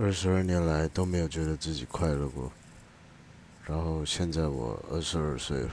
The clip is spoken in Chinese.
二十二年来都没有觉得自己快乐过。然后现在我二十二岁了。